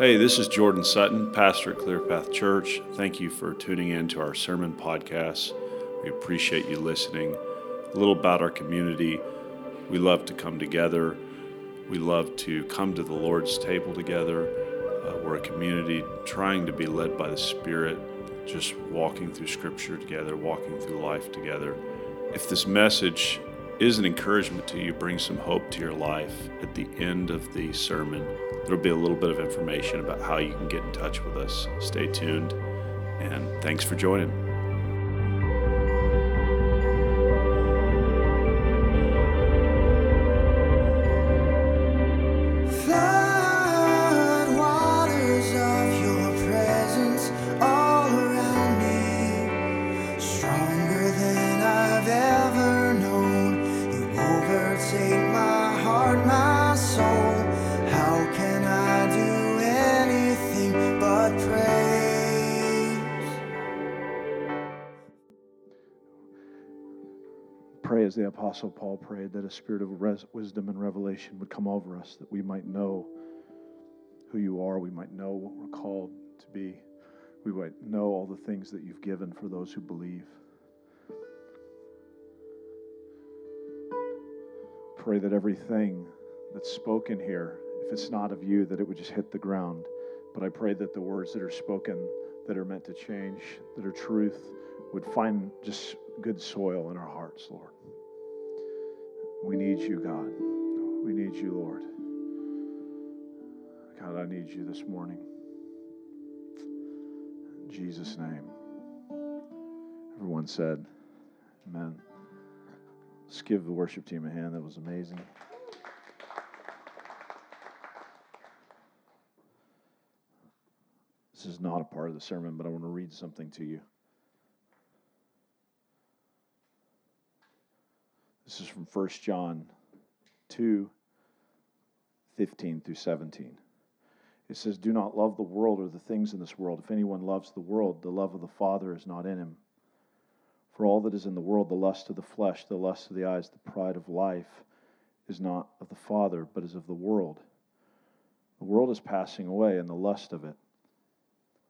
Hey, this is Jordan Sutton, pastor at Clearpath Church. Thank you for tuning in to our sermon podcast. We appreciate you listening. A little about our community. We love to come together. We love to come to the Lord's table together. Uh, we're a community trying to be led by the Spirit, just walking through Scripture together, walking through life together. If this message is an encouragement to you, bring some hope to your life at the end of the sermon there'll be a little bit of information about how you can get in touch with us. Stay tuned, and thanks for joining. Paul prayed, that a spirit of res- wisdom and revelation would come over us, that we might know who you are, we might know what we're called to be, we might know all the things that you've given for those who believe. Pray that everything that's spoken here, if it's not of you, that it would just hit the ground. But I pray that the words that are spoken, that are meant to change, that are truth, would find just good soil in our hearts, Lord. We need you, God. We need you, Lord. God, I need you this morning. In Jesus' name. Everyone said, Amen. Let's give the worship team a hand. That was amazing. This is not a part of the sermon, but I want to read something to you. Is from 1 John 2 15 through 17. It says, Do not love the world or the things in this world. If anyone loves the world, the love of the Father is not in him. For all that is in the world, the lust of the flesh, the lust of the eyes, the pride of life, is not of the Father, but is of the world. The world is passing away, and the lust of it.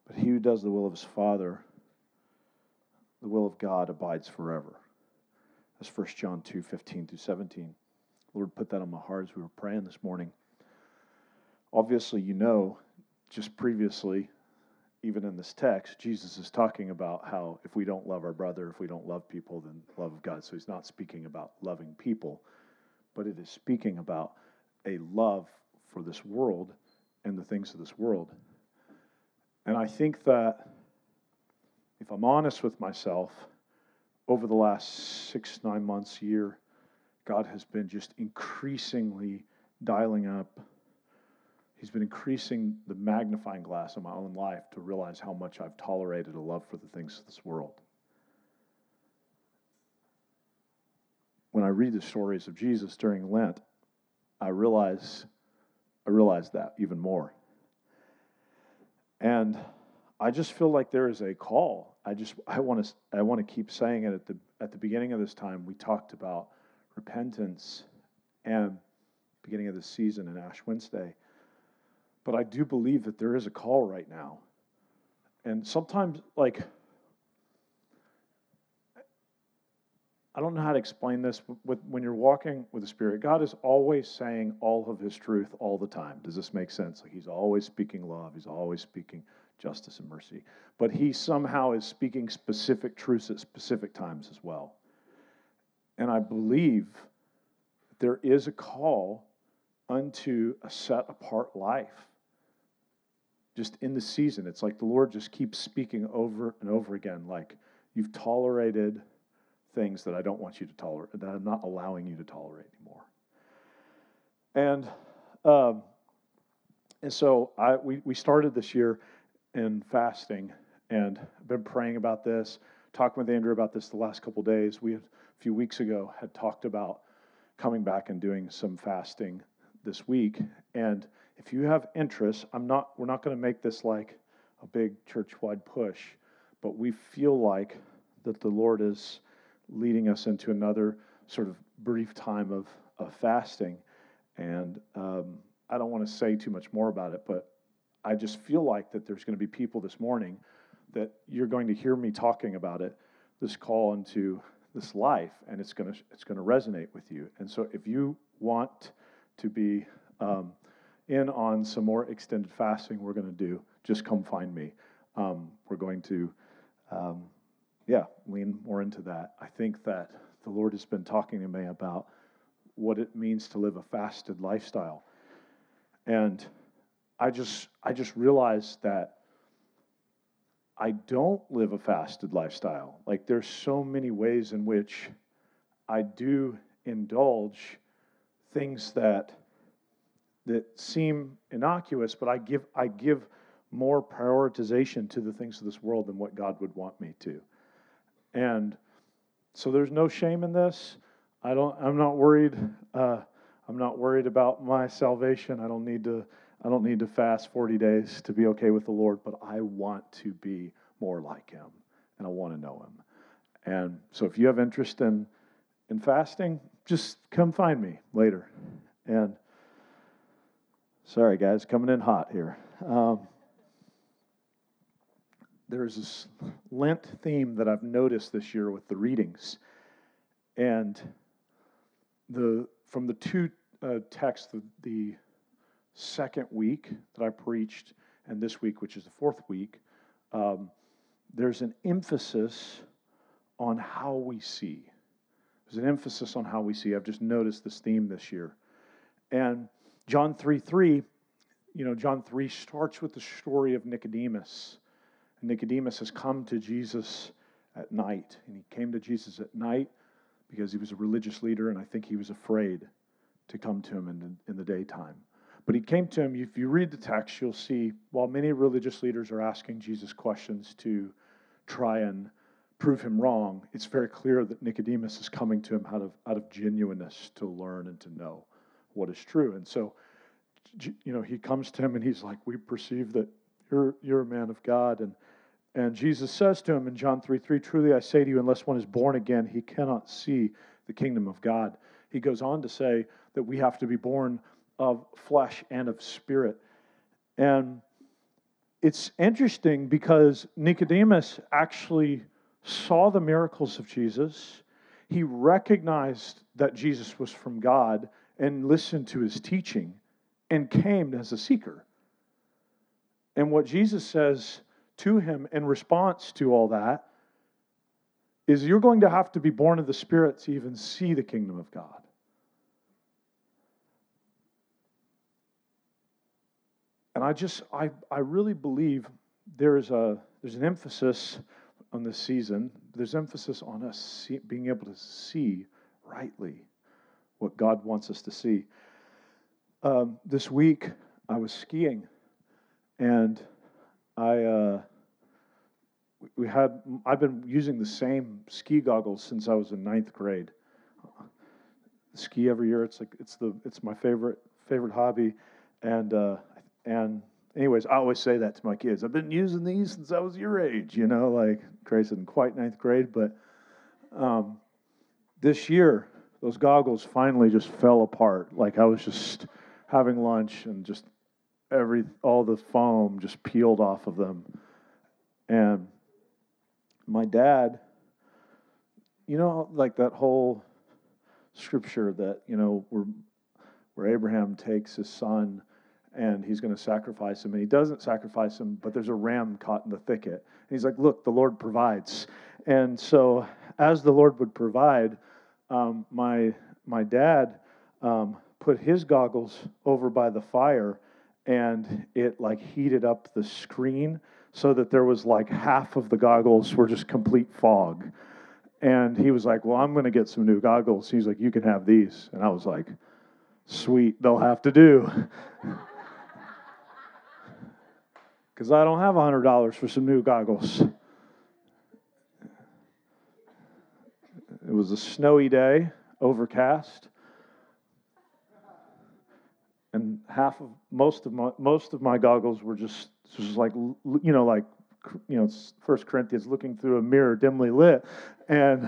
But he who does the will of his Father, the will of God, abides forever. That's 1 John 2 15 through 17. Lord, put that on my heart as we were praying this morning. Obviously, you know, just previously, even in this text, Jesus is talking about how if we don't love our brother, if we don't love people, then love of God. So he's not speaking about loving people, but it is speaking about a love for this world and the things of this world. And I think that if I'm honest with myself, over the last six, nine months, year, God has been just increasingly dialing up. He's been increasing the magnifying glass of my own life to realize how much I've tolerated a love for the things of this world. When I read the stories of Jesus during Lent, I realize I realize that even more. And I just feel like there is a call I just I want to I want to keep saying it at the at the beginning of this time. We talked about repentance and beginning of the season and Ash Wednesday. But I do believe that there is a call right now. And sometimes like I don't know how to explain this, but when you're walking with the Spirit, God is always saying all of His truth all the time. Does this make sense? Like He's always speaking love, He's always speaking justice and mercy. But he somehow is speaking specific truths at specific times as well. And I believe there is a call unto a set apart life. Just in the season, it's like the Lord just keeps speaking over and over again, like, you've tolerated things that I don't want you to tolerate, that I'm not allowing you to tolerate anymore. And um, and so I we, we started this year in fasting, and I've been praying about this, talking with Andrew about this the last couple days. We, a few weeks ago, had talked about coming back and doing some fasting this week. And if you have interest, I'm not, we're not going to make this like a big church wide push, but we feel like that the Lord is leading us into another sort of brief time of, of fasting. And um, I don't want to say too much more about it, but I just feel like that there's going to be people this morning that you're going to hear me talking about it, this call into this life, and it's going to it's going to resonate with you. And so, if you want to be um, in on some more extended fasting, we're going to do. Just come find me. Um, we're going to, um, yeah, lean more into that. I think that the Lord has been talking to me about what it means to live a fasted lifestyle, and I just I just realized that I don't live a fasted lifestyle. Like there's so many ways in which I do indulge things that that seem innocuous, but I give I give more prioritization to the things of this world than what God would want me to. And so there's no shame in this. I don't I'm not worried uh, I'm not worried about my salvation. I don't need to I don't need to fast 40 days to be okay with the Lord, but I want to be more like Him and I want to know Him. And so if you have interest in, in fasting, just come find me later. And sorry, guys, coming in hot here. Um, there's this Lent theme that I've noticed this year with the readings. And the from the two uh, texts, the, the second week that I preached, and this week, which is the fourth week, um, there's an emphasis on how we see. There's an emphasis on how we see. I've just noticed this theme this year. And John 3 3, you know, John 3 starts with the story of Nicodemus. And Nicodemus has come to Jesus at night. And he came to Jesus at night because he was a religious leader, and I think he was afraid to come to him in in the daytime. But he came to him. If you read the text, you'll see while many religious leaders are asking Jesus questions to try and prove him wrong, it's very clear that Nicodemus is coming to him out of, out of genuineness to learn and to know what is true. And so, you know, he comes to him and he's like, We perceive that you're, you're a man of God. And, and Jesus says to him in John 3 3, Truly I say to you, unless one is born again, he cannot see the kingdom of God. He goes on to say that we have to be born of flesh and of spirit. And it's interesting because Nicodemus actually saw the miracles of Jesus. He recognized that Jesus was from God and listened to his teaching and came as a seeker. And what Jesus says to him in response to all that is you're going to have to be born of the Spirit to even see the kingdom of God. And I just, I, I really believe there is a, there's an emphasis on this season. There's emphasis on us see, being able to see rightly what God wants us to see. Um, this week, I was skiing, and I, uh, we had, I've been using the same ski goggles since I was in ninth grade. Ski every year. It's like it's the it's my favorite favorite hobby, and uh, and anyways, I always say that to my kids. I've been using these since I was your age, you know, like Grace in quite ninth grade, but um, this year those goggles finally just fell apart. Like I was just having lunch and just every all the foam just peeled off of them. And my dad, you know, like that whole scripture that, you know, where where Abraham takes his son and he's going to sacrifice him. And he doesn't sacrifice him, but there's a ram caught in the thicket. And he's like, Look, the Lord provides. And so, as the Lord would provide, um, my, my dad um, put his goggles over by the fire and it like heated up the screen so that there was like half of the goggles were just complete fog. And he was like, Well, I'm going to get some new goggles. He's like, You can have these. And I was like, Sweet, they'll have to do. because I don't have $100 for some new goggles. It was a snowy day, overcast, and half of most of my most of my goggles were just just like you know like you know First Corinthians looking through a mirror dimly lit, and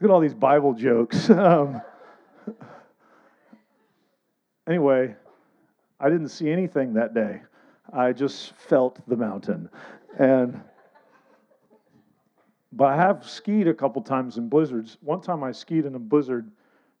look at all these Bible jokes. Um, anyway, I didn't see anything that day. I just felt the mountain. And but I have skied a couple times in blizzards. One time I skied in a blizzard,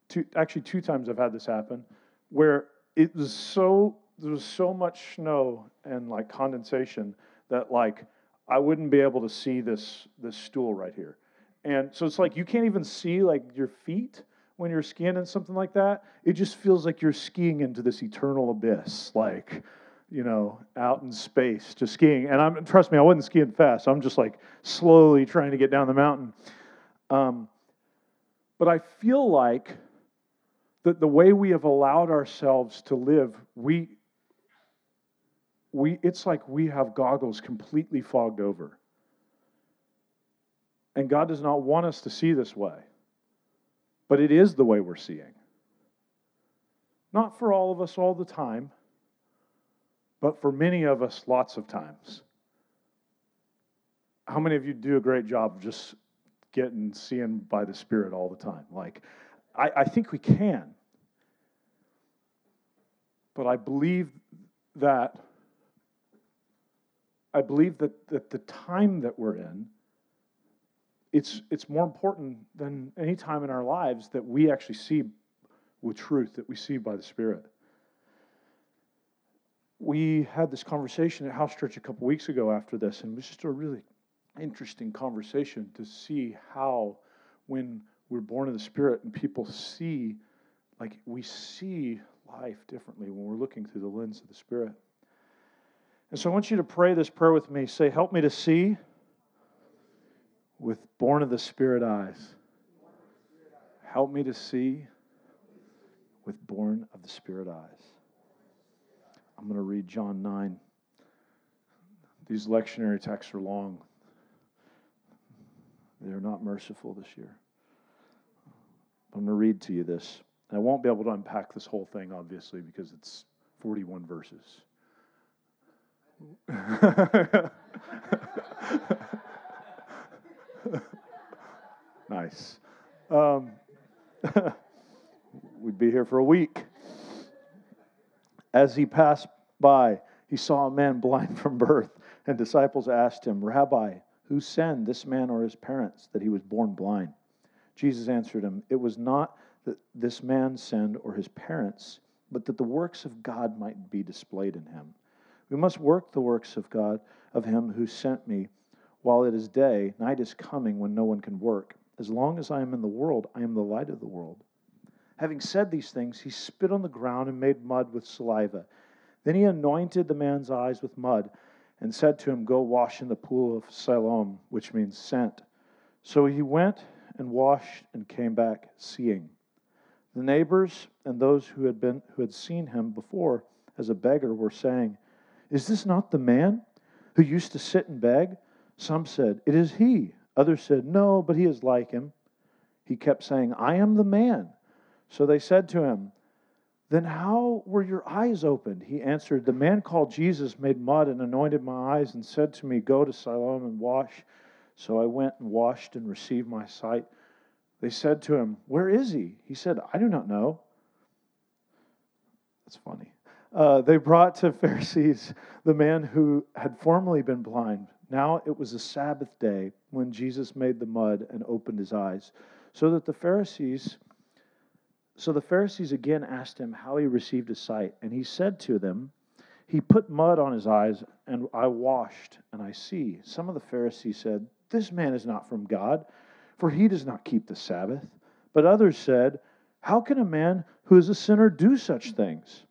two, actually two times I've had this happen, where it was so there was so much snow and like condensation that like I wouldn't be able to see this this stool right here. And so it's like you can't even see like your feet when you're skiing and something like that. It just feels like you're skiing into this eternal abyss, like you know, out in space, just skiing. And I'm trust me, I wasn't skiing fast. I'm just like slowly trying to get down the mountain. Um, but I feel like that the way we have allowed ourselves to live, we we it's like we have goggles completely fogged over. And God does not want us to see this way. But it is the way we're seeing. Not for all of us all the time, but for many of us, lots of times. How many of you do a great job of just getting seeing by the Spirit all the time? Like, I, I think we can. But I believe that I believe that, that the time that we're in, it's, it's more important than any time in our lives that we actually see with truth, that we see by the Spirit we had this conversation at House Church a couple weeks ago after this, and it was just a really interesting conversation to see how, when we're born of the Spirit and people see, like we see life differently when we're looking through the lens of the Spirit. And so I want you to pray this prayer with me. Say, Help me to see with born of the Spirit eyes. Help me to see with born of the Spirit eyes. I'm going to read John 9. These lectionary texts are long. They're not merciful this year. I'm going to read to you this. I won't be able to unpack this whole thing, obviously, because it's 41 verses. nice. Um, we'd be here for a week. As he passed by, he saw a man blind from birth, and disciples asked him, Rabbi, who sinned, this man or his parents, that he was born blind? Jesus answered him, It was not that this man sinned or his parents, but that the works of God might be displayed in him. We must work the works of God, of him who sent me, while it is day. Night is coming when no one can work. As long as I am in the world, I am the light of the world. Having said these things, he spit on the ground and made mud with saliva. Then he anointed the man's eyes with mud and said to him, Go wash in the pool of Siloam, which means sent. So he went and washed and came back seeing. The neighbors and those who had been who had seen him before as a beggar were saying, Is this not the man who used to sit and beg? Some said, It is he. Others said, No, but he is like him. He kept saying, I am the man. So they said to him, Then how were your eyes opened? He answered, The man called Jesus made mud and anointed my eyes and said to me, Go to Siloam and wash. So I went and washed and received my sight. They said to him, Where is he? He said, I do not know. That's funny. Uh, they brought to Pharisees the man who had formerly been blind. Now it was a Sabbath day when Jesus made the mud and opened his eyes, so that the Pharisees so the Pharisees again asked him how he received his sight, and he said to them, He put mud on his eyes, and I washed, and I see. Some of the Pharisees said, This man is not from God, for he does not keep the Sabbath. But others said, How can a man who is a sinner do such things?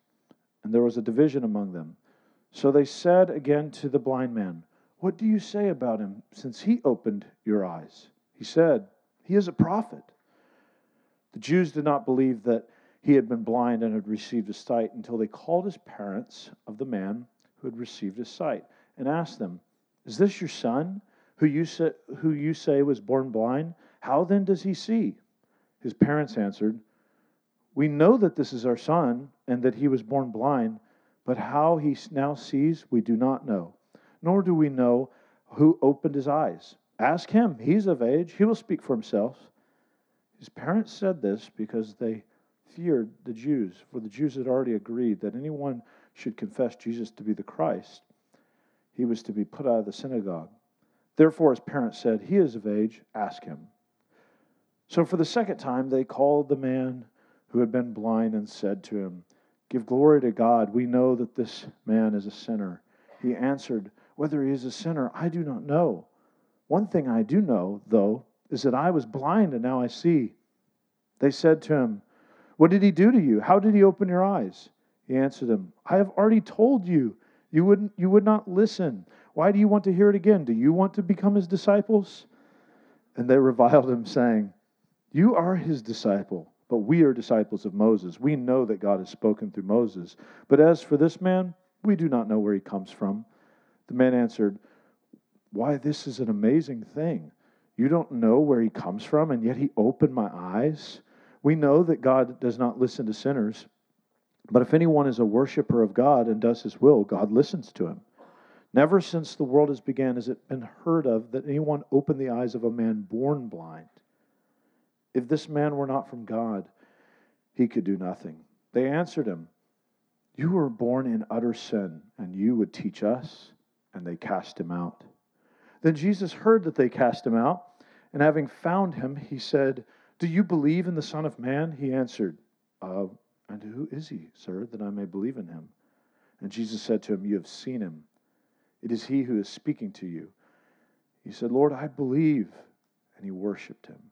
And there was a division among them. So they said again to the blind man, What do you say about him, since he opened your eyes? He said, He is a prophet. The Jews did not believe that he had been blind and had received his sight until they called his parents of the man who had received his sight and asked them, Is this your son, who you say, who you say was born blind? How then does he see? His parents answered, We know that this is our son and that he was born blind, but how he now sees, we do not know, nor do we know who opened his eyes. Ask him, he's of age, he will speak for himself. His parents said this because they feared the Jews, for the Jews had already agreed that anyone should confess Jesus to be the Christ, he was to be put out of the synagogue. Therefore, his parents said, He is of age, ask him. So for the second time, they called the man who had been blind and said to him, Give glory to God. We know that this man is a sinner. He answered, Whether he is a sinner, I do not know. One thing I do know, though, is that I was blind and now I see. They said to him, What did he do to you? How did he open your eyes? He answered them, I have already told you. You, wouldn't, you would not listen. Why do you want to hear it again? Do you want to become his disciples? And they reviled him, saying, You are his disciple, but we are disciples of Moses. We know that God has spoken through Moses. But as for this man, we do not know where he comes from. The man answered, Why, this is an amazing thing. You don't know where he comes from, and yet he opened my eyes. We know that God does not listen to sinners. But if anyone is a worshiper of God and does his will, God listens to him. Never since the world has begun has it been heard of that anyone opened the eyes of a man born blind. If this man were not from God, he could do nothing. They answered him, You were born in utter sin, and you would teach us? And they cast him out. Then Jesus heard that they cast him out, and having found him, he said, Do you believe in the Son of Man? He answered, uh, and who is he, sir, that I may believe in him? And Jesus said to him, You have seen him. It is he who is speaking to you. He said, Lord, I believe. And he worshiped him.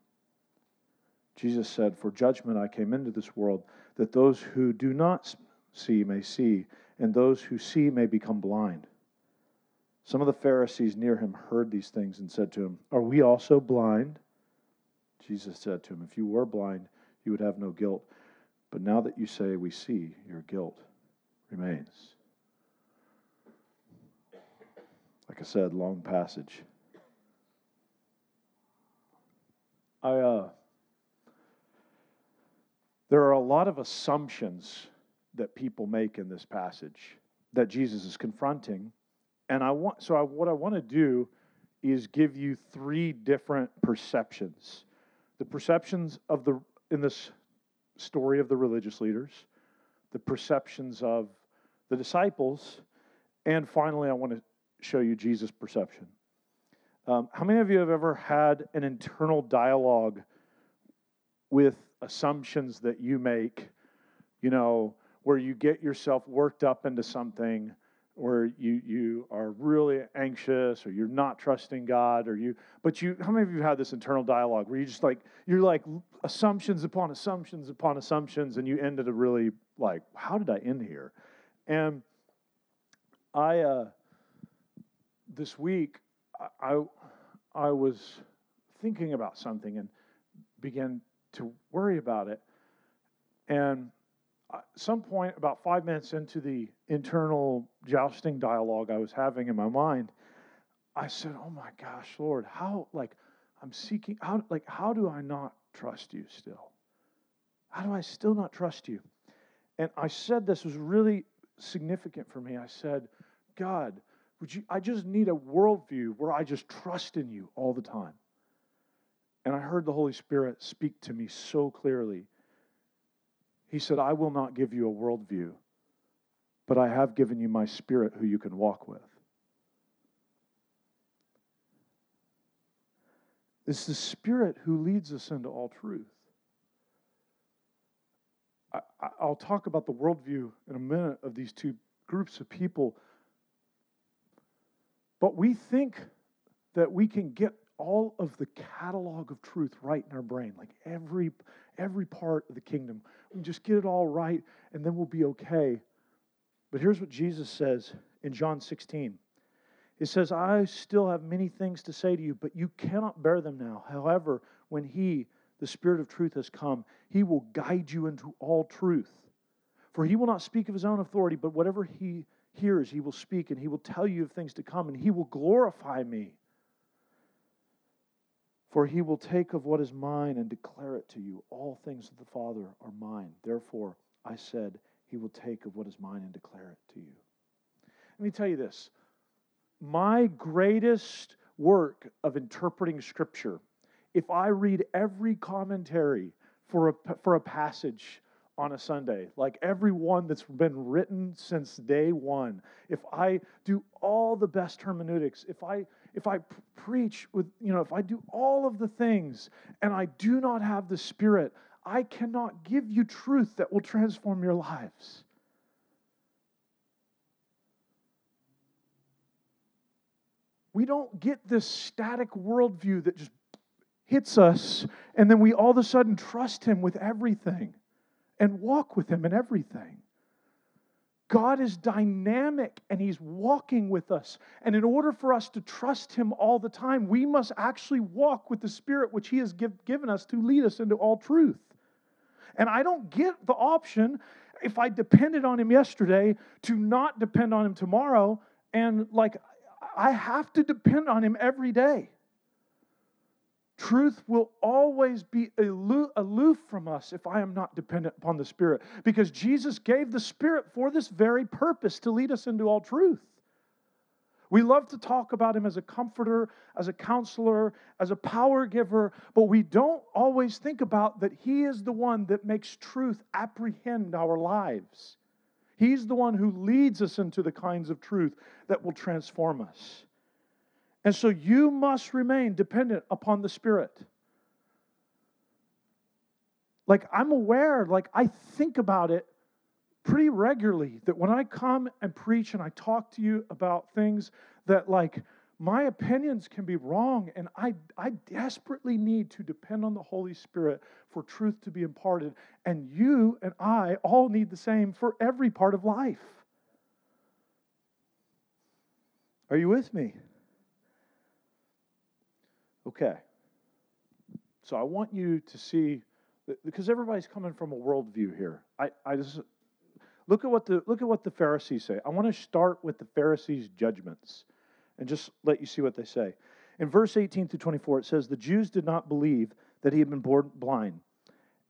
Jesus said, For judgment I came into this world, that those who do not see may see, and those who see may become blind. Some of the Pharisees near him heard these things and said to him, Are we also blind? Jesus said to him, If you were blind, you would have no guilt. But now that you say we see, your guilt remains. Like I said, long passage. I uh, there are a lot of assumptions that people make in this passage that Jesus is confronting, and I want so I, what I want to do is give you three different perceptions. The perceptions of the in this story of the religious leaders, the perceptions of the disciples, and finally, I want to show you Jesus' perception. Um, how many of you have ever had an internal dialogue with assumptions that you make, you know, where you get yourself worked up into something? Where you you are really anxious or you're not trusting God or you but you how many of you have this internal dialogue where you just like you're like assumptions upon assumptions upon assumptions and you end at a really like how did I end here? And I uh this week I I was thinking about something and began to worry about it and some point, about five minutes into the internal jousting dialogue I was having in my mind, I said, "Oh my gosh, Lord, how like I'm seeking how like how do I not trust you still? How do I still not trust you?" And I said this was really significant for me. I said, "God, would you? I just need a worldview where I just trust in you all the time." And I heard the Holy Spirit speak to me so clearly he said, I will not give you a worldview, but I have given you my spirit who you can walk with. It's the spirit who leads us into all truth. I, will talk about the worldview in a minute of these two groups of people. But we think that we can get all of the catalog of truth right in our brain, like every every part of the kingdom. We just get it all right, and then we'll be okay. But here's what Jesus says in John 16. He says, I still have many things to say to you, but you cannot bear them now. However, when He, the Spirit of truth, has come, He will guide you into all truth. For He will not speak of His own authority, but whatever He hears, He will speak, and He will tell you of things to come, and He will glorify me. For he will take of what is mine and declare it to you. All things of the Father are mine. Therefore, I said, He will take of what is mine and declare it to you. Let me tell you this my greatest work of interpreting Scripture, if I read every commentary for a, for a passage on a Sunday, like every one that's been written since day one, if I do all the best hermeneutics, if I if I preach with, you know, if I do all of the things and I do not have the Spirit, I cannot give you truth that will transform your lives. We don't get this static worldview that just hits us and then we all of a sudden trust Him with everything and walk with Him in everything. God is dynamic and He's walking with us. And in order for us to trust Him all the time, we must actually walk with the Spirit which He has give, given us to lead us into all truth. And I don't get the option, if I depended on Him yesterday, to not depend on Him tomorrow. And like, I have to depend on Him every day. Truth will always be aloof from us if I am not dependent upon the Spirit, because Jesus gave the Spirit for this very purpose to lead us into all truth. We love to talk about Him as a comforter, as a counselor, as a power giver, but we don't always think about that He is the one that makes truth apprehend our lives. He's the one who leads us into the kinds of truth that will transform us. And so you must remain dependent upon the Spirit. Like, I'm aware, like, I think about it pretty regularly that when I come and preach and I talk to you about things that, like, my opinions can be wrong, and I, I desperately need to depend on the Holy Spirit for truth to be imparted. And you and I all need the same for every part of life. Are you with me? Okay. So I want you to see, because everybody's coming from a worldview here. I, I just look at what the look at what the Pharisees say. I want to start with the Pharisees' judgments, and just let you see what they say. In verse 18 through 24, it says, "The Jews did not believe that he had been born blind,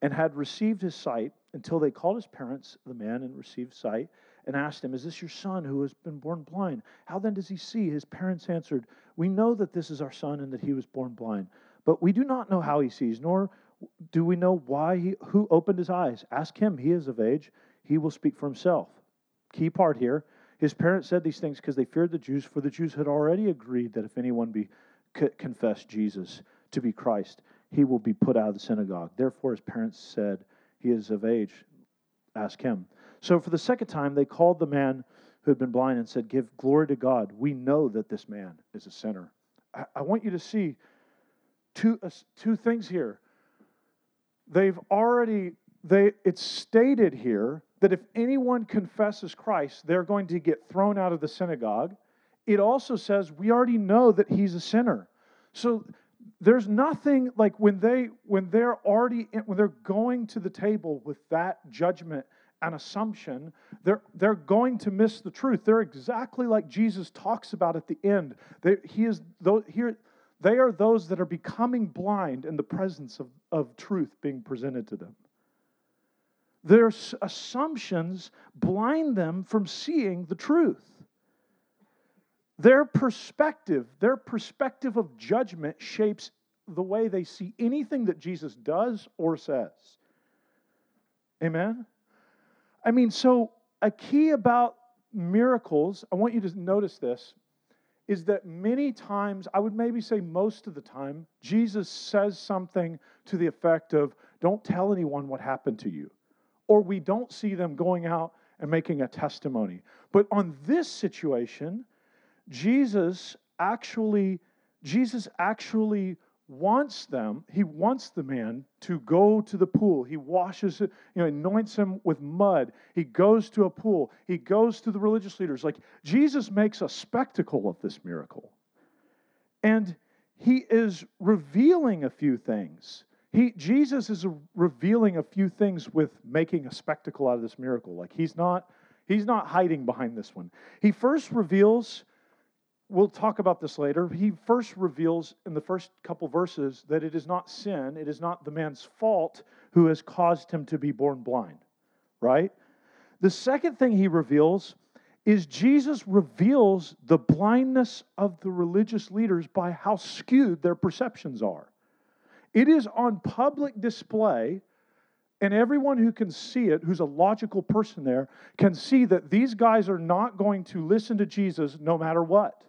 and had received his sight until they called his parents, the man, and received sight, and asked him, Is this your son who has been born blind? How then does he see? His parents answered, We know that this is our son and that he was born blind, but we do not know how he sees, nor do we know why he, who opened his eyes. Ask him, he is of age, he will speak for himself. Key part here. His parents said these things because they feared the Jews, for the Jews had already agreed that if anyone be confess Jesus to be Christ, he will be put out of the synagogue. Therefore, his parents said, He is of age. Ask him. So for the second time, they called the man who had been blind and said, Give glory to God. We know that this man is a sinner. I, I want you to see two, uh, two things here. They've already, they, it's stated here that if anyone confesses Christ, they're going to get thrown out of the synagogue. It also says we already know that he's a sinner. So there's nothing like when they when they're already in, when they're going to the table with that judgment an assumption, they're, they're going to miss the truth. They're exactly like Jesus talks about at the end. They, he is, here, they are those that are becoming blind in the presence of, of truth being presented to them. Their assumptions blind them from seeing the truth. Their perspective, their perspective of judgment shapes the way they see anything that Jesus does or says. Amen? I mean, so a key about miracles, I want you to notice this, is that many times, I would maybe say most of the time, Jesus says something to the effect of, Don't tell anyone what happened to you. Or we don't see them going out and making a testimony. But on this situation, Jesus actually, Jesus actually wants them, he wants the man to go to the pool. He washes it, you know, anoints him with mud. He goes to a pool. He goes to the religious leaders. Like Jesus makes a spectacle of this miracle. And he is revealing a few things. He, Jesus is revealing a few things with making a spectacle out of this miracle. Like he's not, he's not hiding behind this one. He first reveals we'll talk about this later. He first reveals in the first couple verses that it is not sin, it is not the man's fault who has caused him to be born blind, right? The second thing he reveals is Jesus reveals the blindness of the religious leaders by how skewed their perceptions are. It is on public display And everyone who can see it, who's a logical person there, can see that these guys are not going to listen to Jesus no matter what.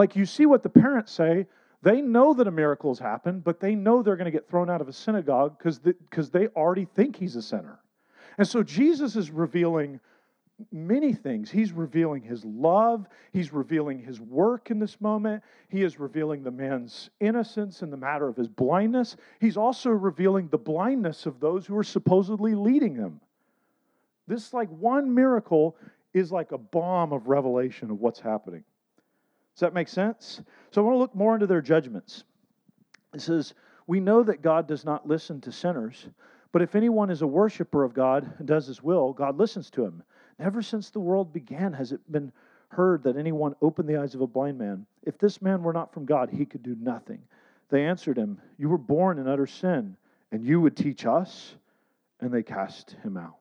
Like you see what the parents say, they know that a miracle has happened, but they know they're going to get thrown out of a synagogue because because they already think he's a sinner. And so Jesus is revealing many things. He's revealing his love, he's revealing his work in this moment, he is revealing the man's innocence in the matter of his blindness. He's also revealing the blindness of those who are supposedly leading him. This, like one miracle, is like a bomb of revelation of what's happening. Does that make sense? So I want to look more into their judgments. It says, We know that God does not listen to sinners, but if anyone is a worshiper of God and does his will, God listens to him. Never since the world began has it been heard that anyone opened the eyes of a blind man. If this man were not from God, he could do nothing. They answered him, You were born in utter sin, and you would teach us? And they cast him out.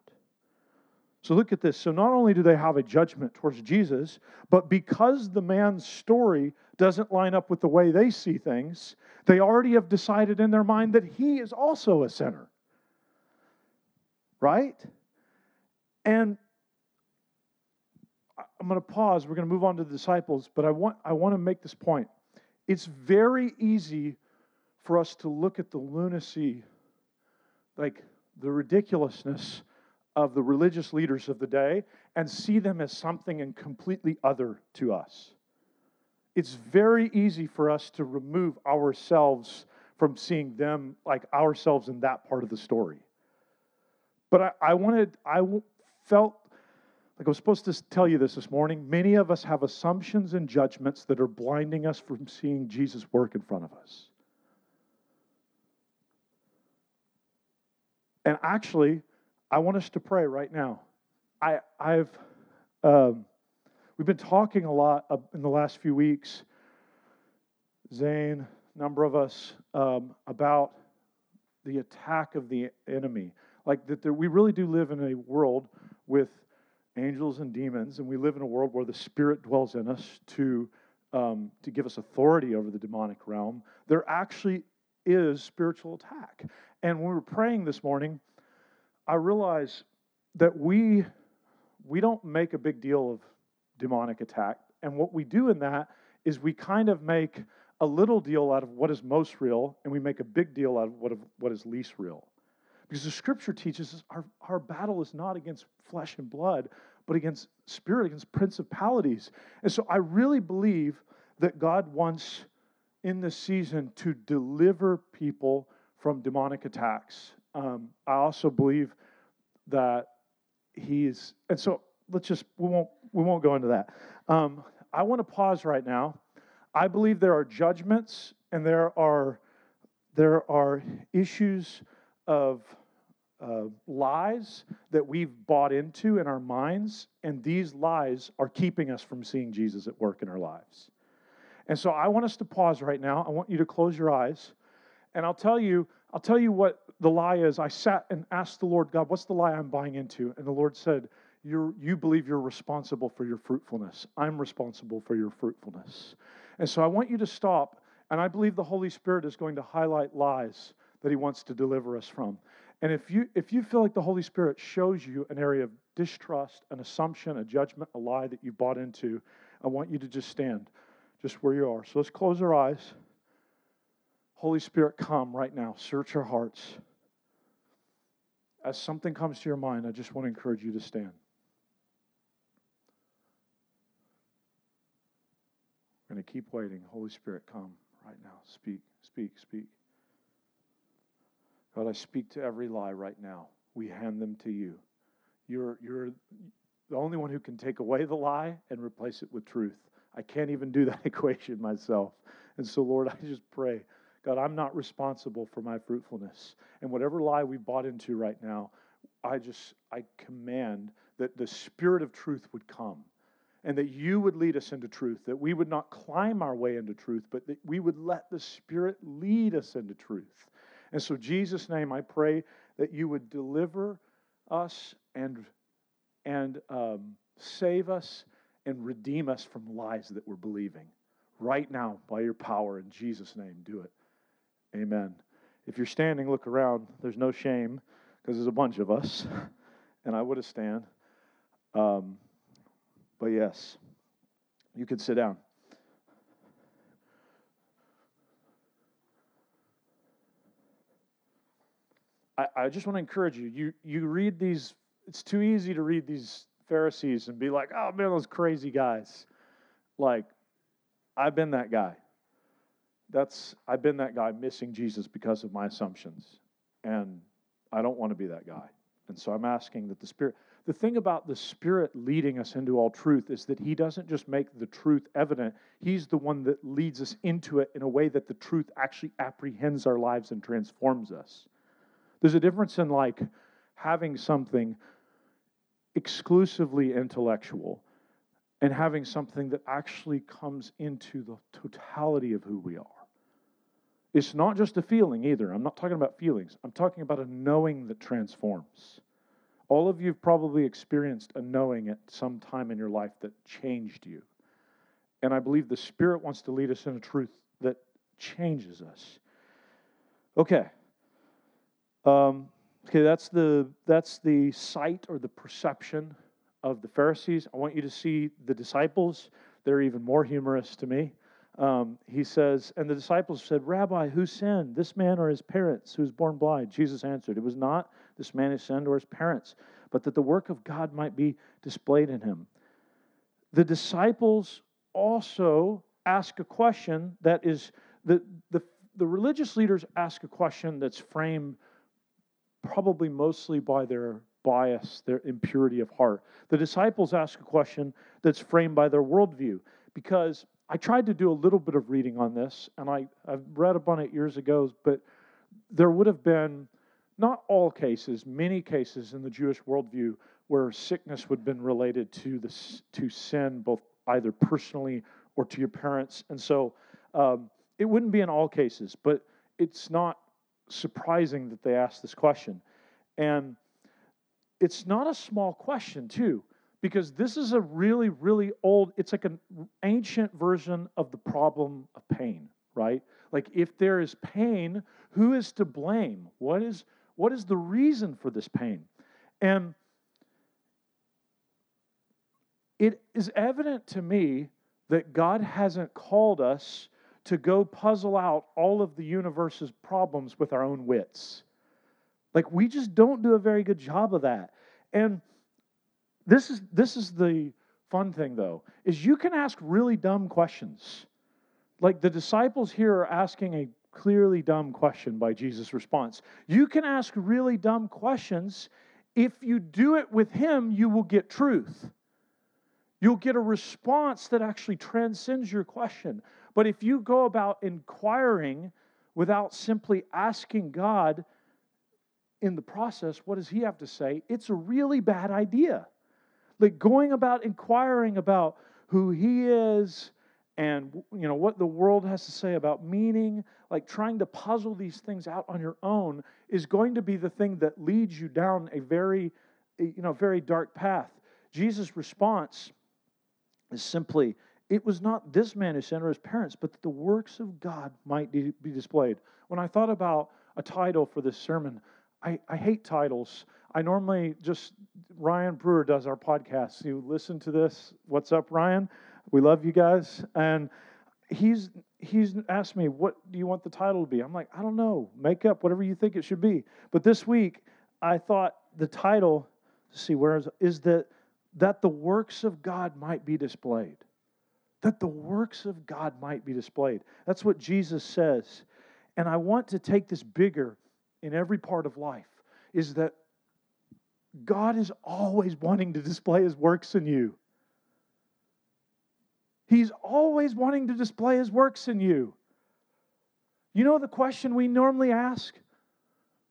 So look at this. So not only do they have a judgment towards Jesus, but because the man's story doesn't line up with the way they see things, they already have decided in their mind that he is also a sinner. Right? And I'm going to pause. We're going to move on to the disciples, but I want, I want to make this point. It's very easy for us to look at the lunacy, like the ridiculousness of the religious leaders of the day, and see them as something and completely other to us. It's very easy for us to remove ourselves from seeing them like ourselves in that part of the story. But I, I wanted, I felt like I was supposed to tell you this this morning, many of us have assumptions and judgments that are blinding us from seeing Jesus work in front of us. And actually, I want us to pray right now. I, I've, um, we've been talking a lot in the last few weeks, Zane, number of us, um, about the attack of the enemy. Like that, there, we really do live in a world with angels and demons, and we live in a world where the Spirit dwells in us to, um, to give us authority over the demonic realm, there actually is spiritual attack. And when we were praying this morning, I realize that we we don't make a big deal of demonic attack, and what we do in that is we kind of make a little deal out of what is most real, and we make a big deal out of what, of what is least real. Because the scripture teaches us our, our battle is not against flesh and blood, but against spirit, against principalities. And so I really believe that God wants in this season to deliver people from demonic attacks. Um, I also believe that He's, and so let's just, we won't, we won't go into that. Um, I want to pause right now. I believe there are judgments and there are, there are issues of uh, lies that we've bought into in our minds, and these lies are keeping us from seeing Jesus at work in our lives. And so I want us to pause right now. I want you to close your eyes, and I'll tell you, I'll tell you what the lie is. I sat and asked the Lord, God, what's the lie I'm buying into? And the Lord said, you you believe you're responsible for your fruitfulness. I'm responsible for your fruitfulness. And so I want you to stop, and I believe the Holy Spirit is going to highlight lies that He wants to deliver us from. And if you if you feel like the Holy Spirit shows you an area of distrust, an assumption, a judgment, a lie that you bought into, I want you to just stand just where you are. So let's close our eyes. Holy Spirit, come right now. Search our hearts. As something comes to your mind, I just want to encourage you to stand. We're going to keep waiting. Holy Spirit, come right now. Speak, speak, speak. God, I speak to every lie right now. We hand them to you. You're, you're the only one who can take away the lie and replace it with truth. I can't even do that equation myself. And so, Lord, I just pray, God, I'm not responsible for my fruitfulness. And whatever lie we've bought into right now, I just, I command that the Spirit of truth would come and that you would lead us into truth, that we would not climb our way into truth, but that we would let the Spirit lead us into truth. And so, Jesus' name, I pray that you would deliver us and, and um, save us and redeem us from lies that we're believing. Right now, by your power, in Jesus' name, do it. Amen. If you're standing, look around. There's no shame. because there's a bunch of us, and I would have stand. Um, but yes, you could sit down. I, I just want to encourage you. You you read these. It's too easy to read these Pharisees and be like, "Oh man, those crazy guys." Like, I've been that guy. That's I've been that guy missing Jesus because of my assumptions, and I don't want to be that guy. And so I'm asking that the Spirit. The thing about the Spirit leading us into all truth is that He doesn't just make the truth evident, He's the one that leads us into it in a way that the truth actually apprehends our lives and transforms us. There's a difference in like having something exclusively intellectual and having something that actually comes into the totality of who we are. It's not just a feeling either. I'm not talking about feelings. I'm talking about a knowing that transforms. All of you have probably experienced a knowing at some time in your life that changed you. And I believe the Spirit wants to lead us in a truth that changes us. Okay. Um, okay, that's the that's the sight or the perception of the Pharisees. I want you to see the disciples. They're even more humorous to me. Um, he says, and the disciples said, Rabbi, who sinned, this man or his parents, who was born blind? Jesus answered, It was not this man who sinned or his parents, but that the work of God might be displayed in him. The disciples also ask a question that is the, the, the religious leaders ask a question that's framed probably mostly by their bias, their impurity of heart. The disciples ask a question that's framed by their worldview because I tried to do a little bit of reading on this, and I, I've read up on it years ago, but there would have been not all cases, many cases in the Jewish worldview where sickness would have been related to the to sin, both either personally or to your parents, and so um, it wouldn't be in all cases, but it's not surprising that they asked this question, and it's not a small question too because this is a really, really old, it's like an ancient version of the problem of pain, right? Like if there is pain, who is to blame? What is what is the reason for this pain? And it is evident to me that God hasn't called us to go puzzle out all of the universe's problems with our own wits. Like we just don't do a very good job of that. And this is this is the fun thing though, is you can ask really dumb questions. Like the disciples here are asking a clearly dumb question by Jesus' response. You can ask really dumb questions. If you do it with him, you will get truth. You'll get a response that actually transcends your question. But if you go about inquiring without simply asking God in the process, what does he have to say? It's a really bad idea like going about inquiring about who he is and you know what the world has to say about meaning like trying to puzzle these things out on your own is going to be the thing that leads you down a very you know very dark path. Jesus response is simply it was not this man who sinned or his parents but that the works of god might be displayed. When i thought about a title for this sermon i, I hate titles I normally just, Ryan Brewer does our podcast. You listen to this. What's up, Ryan? We love you guys. And he's he's asked me, what do you want the title to be? I'm like, I don't know. Make up whatever you think it should be. But this week, I thought the title, see, where is, is that that the works of God might be displayed. That the works of God might be displayed. That's what Jesus says. And I want to take this bigger in every part of life is that God is always wanting to display his works in you. He's always wanting to display his works in you. You know the question we normally ask?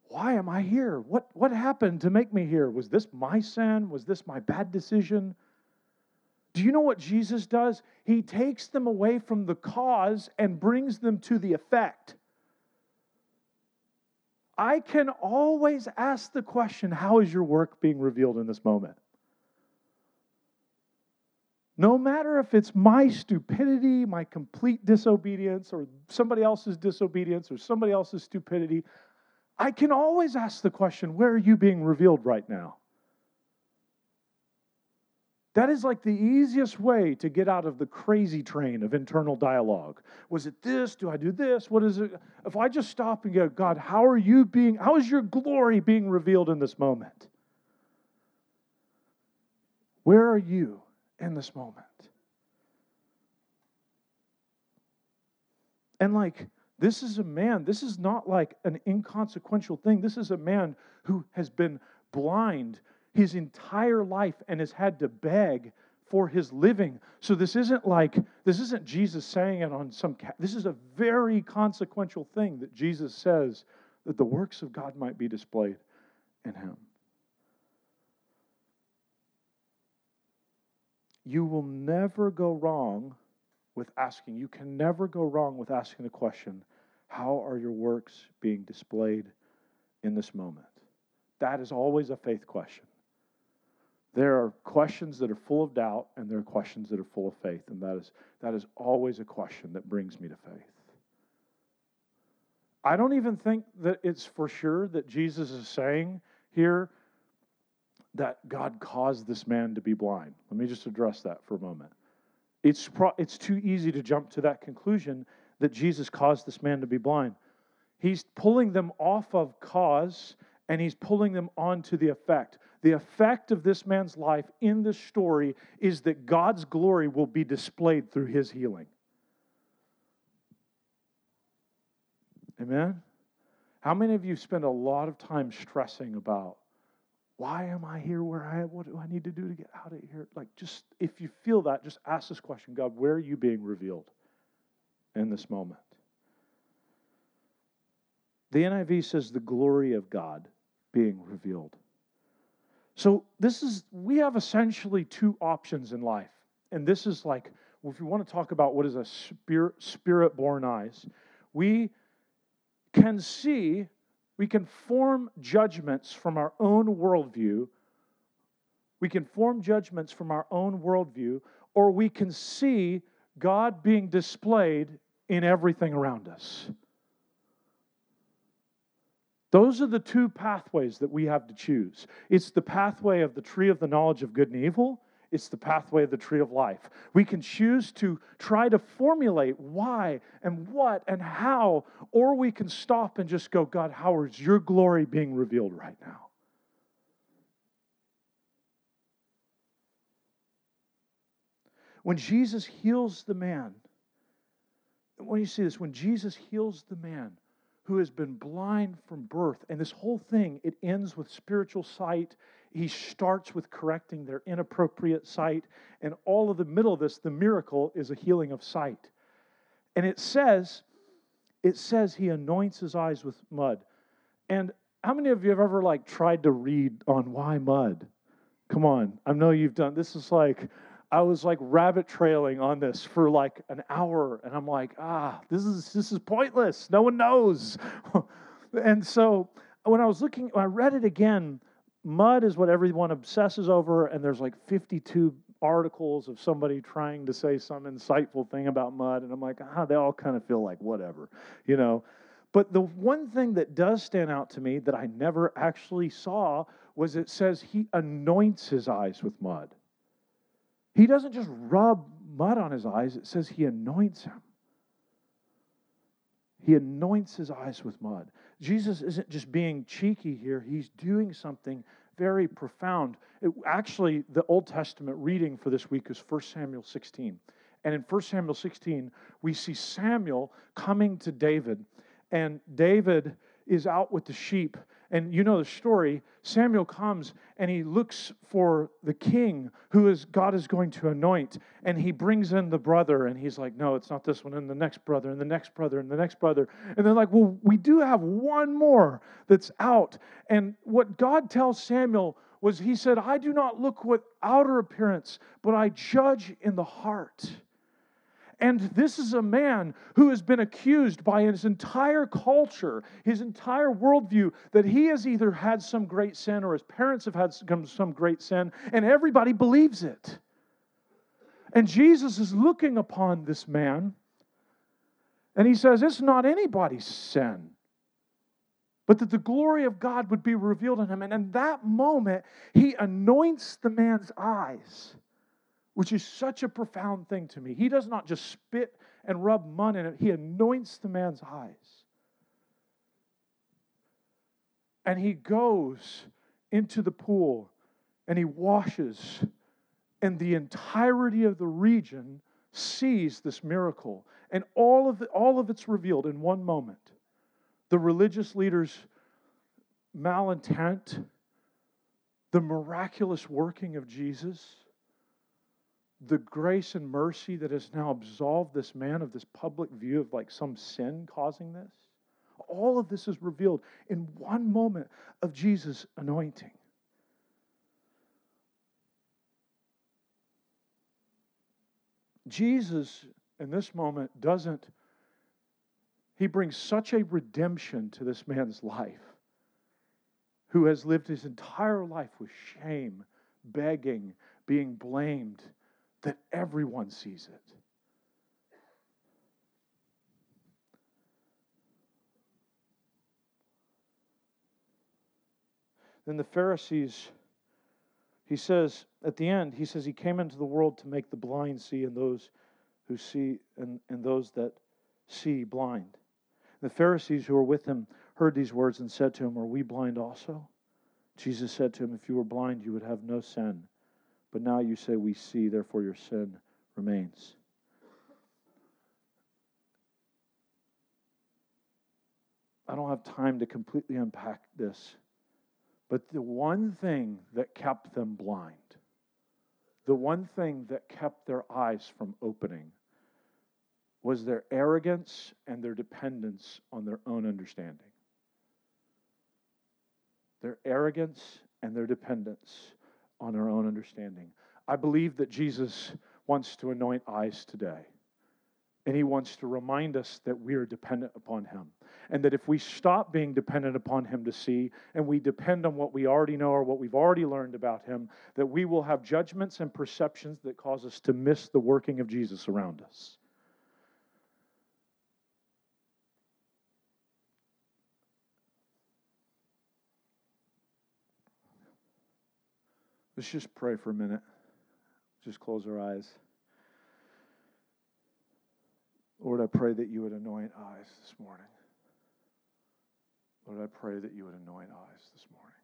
Why am I here? What, what happened to make me here? Was this my sin? Was this my bad decision? Do you know what Jesus does? He takes them away from the cause and brings them to the effect. I can always ask the question how is your work being revealed in this moment? No matter if it's my stupidity, my complete disobedience, or somebody else's disobedience, or somebody else's stupidity, I can always ask the question where are you being revealed right now? That is like the easiest way to get out of the crazy train of internal dialogue. Was it this? Do I do this? What is it? If I just stop and go, God, how are you being, how is your glory being revealed in this moment? Where are you in this moment? And like, this is a man, this is not like an inconsequential thing. This is a man who has been blind his entire life and has had to beg for his living. So this isn't like, this isn't Jesus saying it on some, this is a very consequential thing that Jesus says that the works of God might be displayed in him. You will never go wrong with asking, you can never go wrong with asking the question, How are your works being displayed in this moment? That is always a faith question. There are questions that are full of doubt, and there are questions that are full of faith, and that is, that is always a question that brings me to faith. I don't even think that it's for sure that Jesus is saying here that God caused this man to be blind. Let me just address that for a moment. It's, pro- it's too easy to jump to that conclusion that Jesus caused this man to be blind. He's pulling them off of cause and he's pulling them onto the effect. The effect of this man's life in this story is that God's glory will be displayed through his healing. Amen? How many of you spend a lot of time stressing about why am I here where I am? What do I need to do to get out of here? Like, just if you feel that, just ask this question God, where are you being revealed in this moment? The NIV says the glory of God being revealed. So, this is, we have essentially two options in life. And this is like, if you want to talk about what is a spirit, spirit born eyes, we can see we can form judgments from our own worldview. We can form judgments from our own worldview, or we can see God being displayed in everything around us. Those are the two pathways that we have to choose. It's the pathway of the tree of the knowledge of good and evil, it's the pathway of the tree of life. We can choose to try to formulate why and what and how, or we can stop and just go, God, how is your glory being revealed right now? When Jesus heals the man, when you see this, when Jesus heals the man who has been blind from birth, and this whole thing, it ends with spiritual sight he starts with correcting their inappropriate sight. And all of the middle of this, the miracle is a healing of sight. And it says, it says he anoints his eyes with mud. And how many of you have ever like tried to read on why mud? Come on. I know you've done this is like I was like rabbit trailing on this for like an hour and I'm like, ah, this is this is pointless. No one knows. and so when I was looking, I read it again, mud is what everyone obsesses over, and there's like 52 articles of somebody trying to say some insightful thing about mud, and I'm like, ah, they all kind of feel like whatever, you know. But the one thing that does stand out to me that I never actually saw was it says he anoints his eyes with mud. He doesn't just rub mud on his eyes, it says he anoints him. He anoints his eyes with mud. Jesus isn't just being cheeky here, he's doing something very profound. It, actually, the Old Testament reading for this week is 1 Samuel 16. And in 1 Samuel 16, we see Samuel coming to David, and David is out with the sheep, and you know the story. Samuel comes and he looks for the king who is God is going to anoint. And he brings in the brother and he's like, No, it's not this one, and the next brother, and the next brother, and the next brother. And they're like, Well, we do have one more that's out. And what God tells Samuel was he said, I do not look with outer appearance, but I judge in the heart. And this is a man who has been accused by his entire culture, his entire worldview, that he has either had some great sin or his parents have had some great sin, and everybody believes it. And Jesus is looking upon this man, and he says, It's not anybody's sin. but that the glory of God would be revealed in him. And in that moment, he anoints the man's eyes, which is such a profound thing to me. He does not just spit and rub mud in it, he anoints the man's eyes. And he goes into the pool and he washes, and the entirety of the region sees this miracle. And all of, the, all of it's revealed in one moment. The religious leaders' malintent, the miraculous working of Jesus, the grace and mercy that has now absolved this man of this public view of like some sin causing this. All of this is revealed in one moment of Jesus' anointing. Jesus, in this moment, doesn't, he brings such a redemption to this man's life who has lived his entire life with shame, begging, being blamed, that everyone sees it. Then the Pharisees he says at the end, he says he came into the world to make the blind see and those who see and, and those that see blind. The Pharisees who were with him heard these words and said to him, Are we blind also? Jesus said to him, If you were blind, you would have no sin. But now you say, We see, therefore your sin remains. I don't have time to completely unpack this. But the one thing that kept them blind, the one thing that kept their eyes from opening, was their arrogance and their dependence on their own understanding. Their arrogance and their dependence on our own understanding. I believe that Jesus wants to anoint eyes today. And he wants to remind us that we are dependent upon him. And that if we stop being dependent upon him to see and we depend on what we already know or what we've already learned about him, that we will have judgments and perceptions that cause us to miss the working of Jesus around us. Let's just pray for a minute. Just close our eyes. Lord, I pray that you would anoint eyes this morning. Lord, I pray that you would anoint eyes this morning.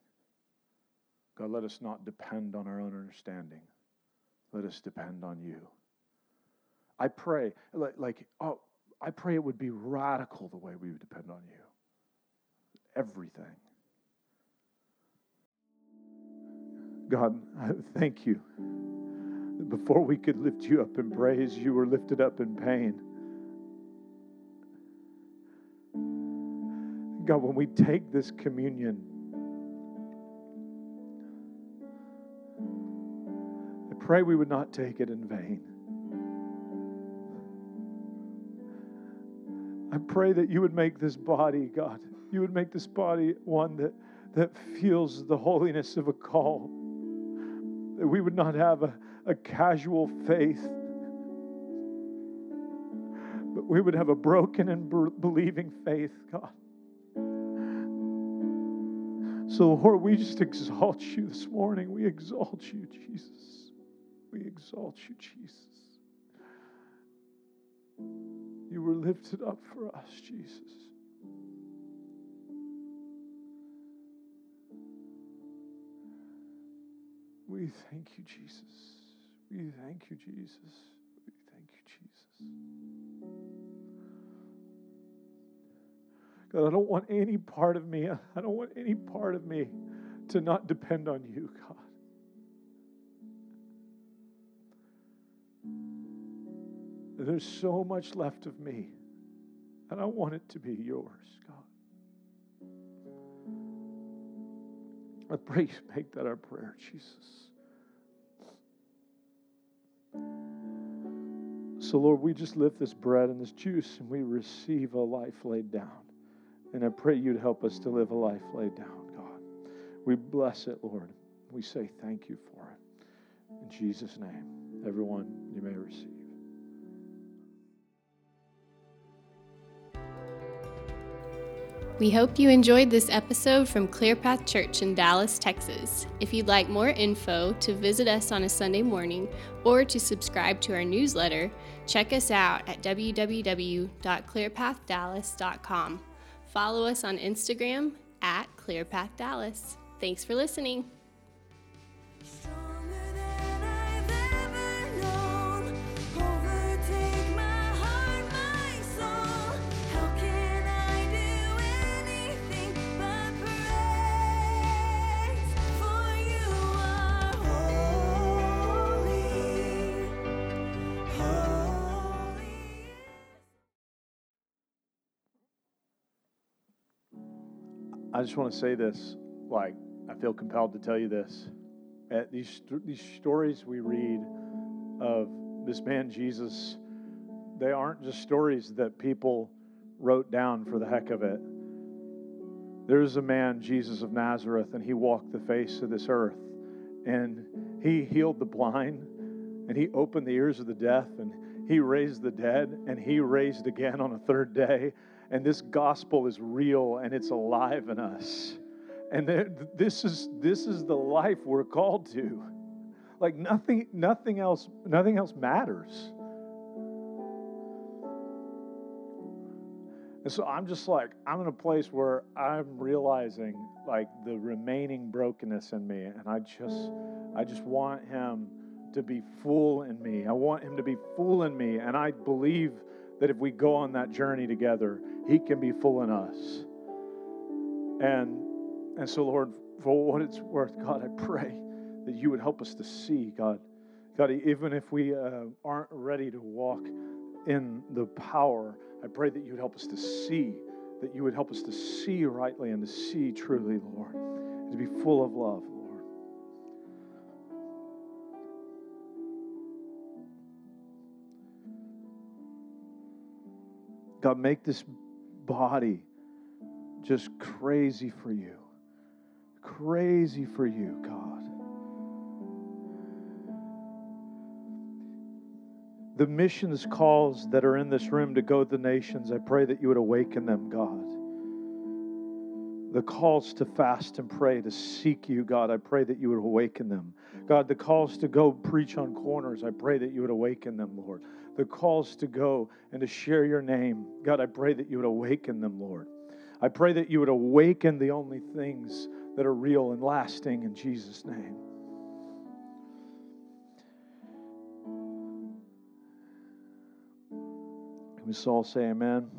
God, let us not depend on our own understanding. Let us depend on you. I pray, like, oh, I pray it would be radical the way we would depend on you. Everything. God, I thank you. Before we could lift you up in praise, you were lifted up in pain. God, when we take this communion, I pray we would not take it in vain. I pray that you would make this body, God, you would make this body one that, that feels the holiness of a call. That we would not have a, a casual faith, but we would have a broken and believing faith, God. So, Lord, we just exalt you this morning. We exalt you, Jesus. We exalt you, Jesus. You were lifted up for us, Jesus. We thank you, Jesus. We thank you, Jesus. We thank you, Jesus. God, I don't want any part of me, I don't want any part of me to not depend on you, God. There's so much left of me, and I want it to be yours, God. I pray you make that our prayer, Jesus. So, Lord, we just lift this bread and this juice and we receive a life laid down. And I pray you'd help us to live a life laid down, God. We bless it, Lord. We say thank you for it. In Jesus' name, everyone, you may receive. We hope you enjoyed this episode from Clearpath Church in Dallas, Texas. If you'd like more info, to visit us on a Sunday morning, or to subscribe to our newsletter, check us out at www.clearpathdallas.com. Follow us on Instagram at ClearpathDallas. Thanks for listening. I just want to say this. Like, I feel compelled to tell you this. At these these stories we read of this man Jesus, they aren't just stories that people wrote down for the heck of it. There's a man, Jesus of Nazareth, and he walked the face of this earth, and he healed the blind, and he opened the ears of the deaf, and he raised the dead, and he raised again on a third day. And this gospel is real and it's alive in us. And this is this is the life we're called to. Like nothing nothing else nothing else matters. And so I'm just like I'm in a place where I'm realizing like the remaining brokenness in me and I just I just want him to be full in me. I want him to be full in me and I believe that if we go on that journey together, he can be full in us. And and so, Lord, for what it's worth, God, I pray that you would help us to see, God. God, even if we uh, aren't ready to walk in the power, I pray that you would help us to see, that you would help us to see rightly and to see truly, Lord, to be full of love, God, make this body just crazy for you. Crazy for you, God. The missions calls that are in this room to go to the nations, I pray that you would awaken them, God. The calls to fast and pray, to seek you, God, I pray that you would awaken them. God, the calls to go preach on corners, I pray that you would awaken them, Lord. The calls to go and to share your name, God, I pray that you would awaken them, Lord. I pray that you would awaken the only things that are real and lasting in Jesus' name. Can we all say amen?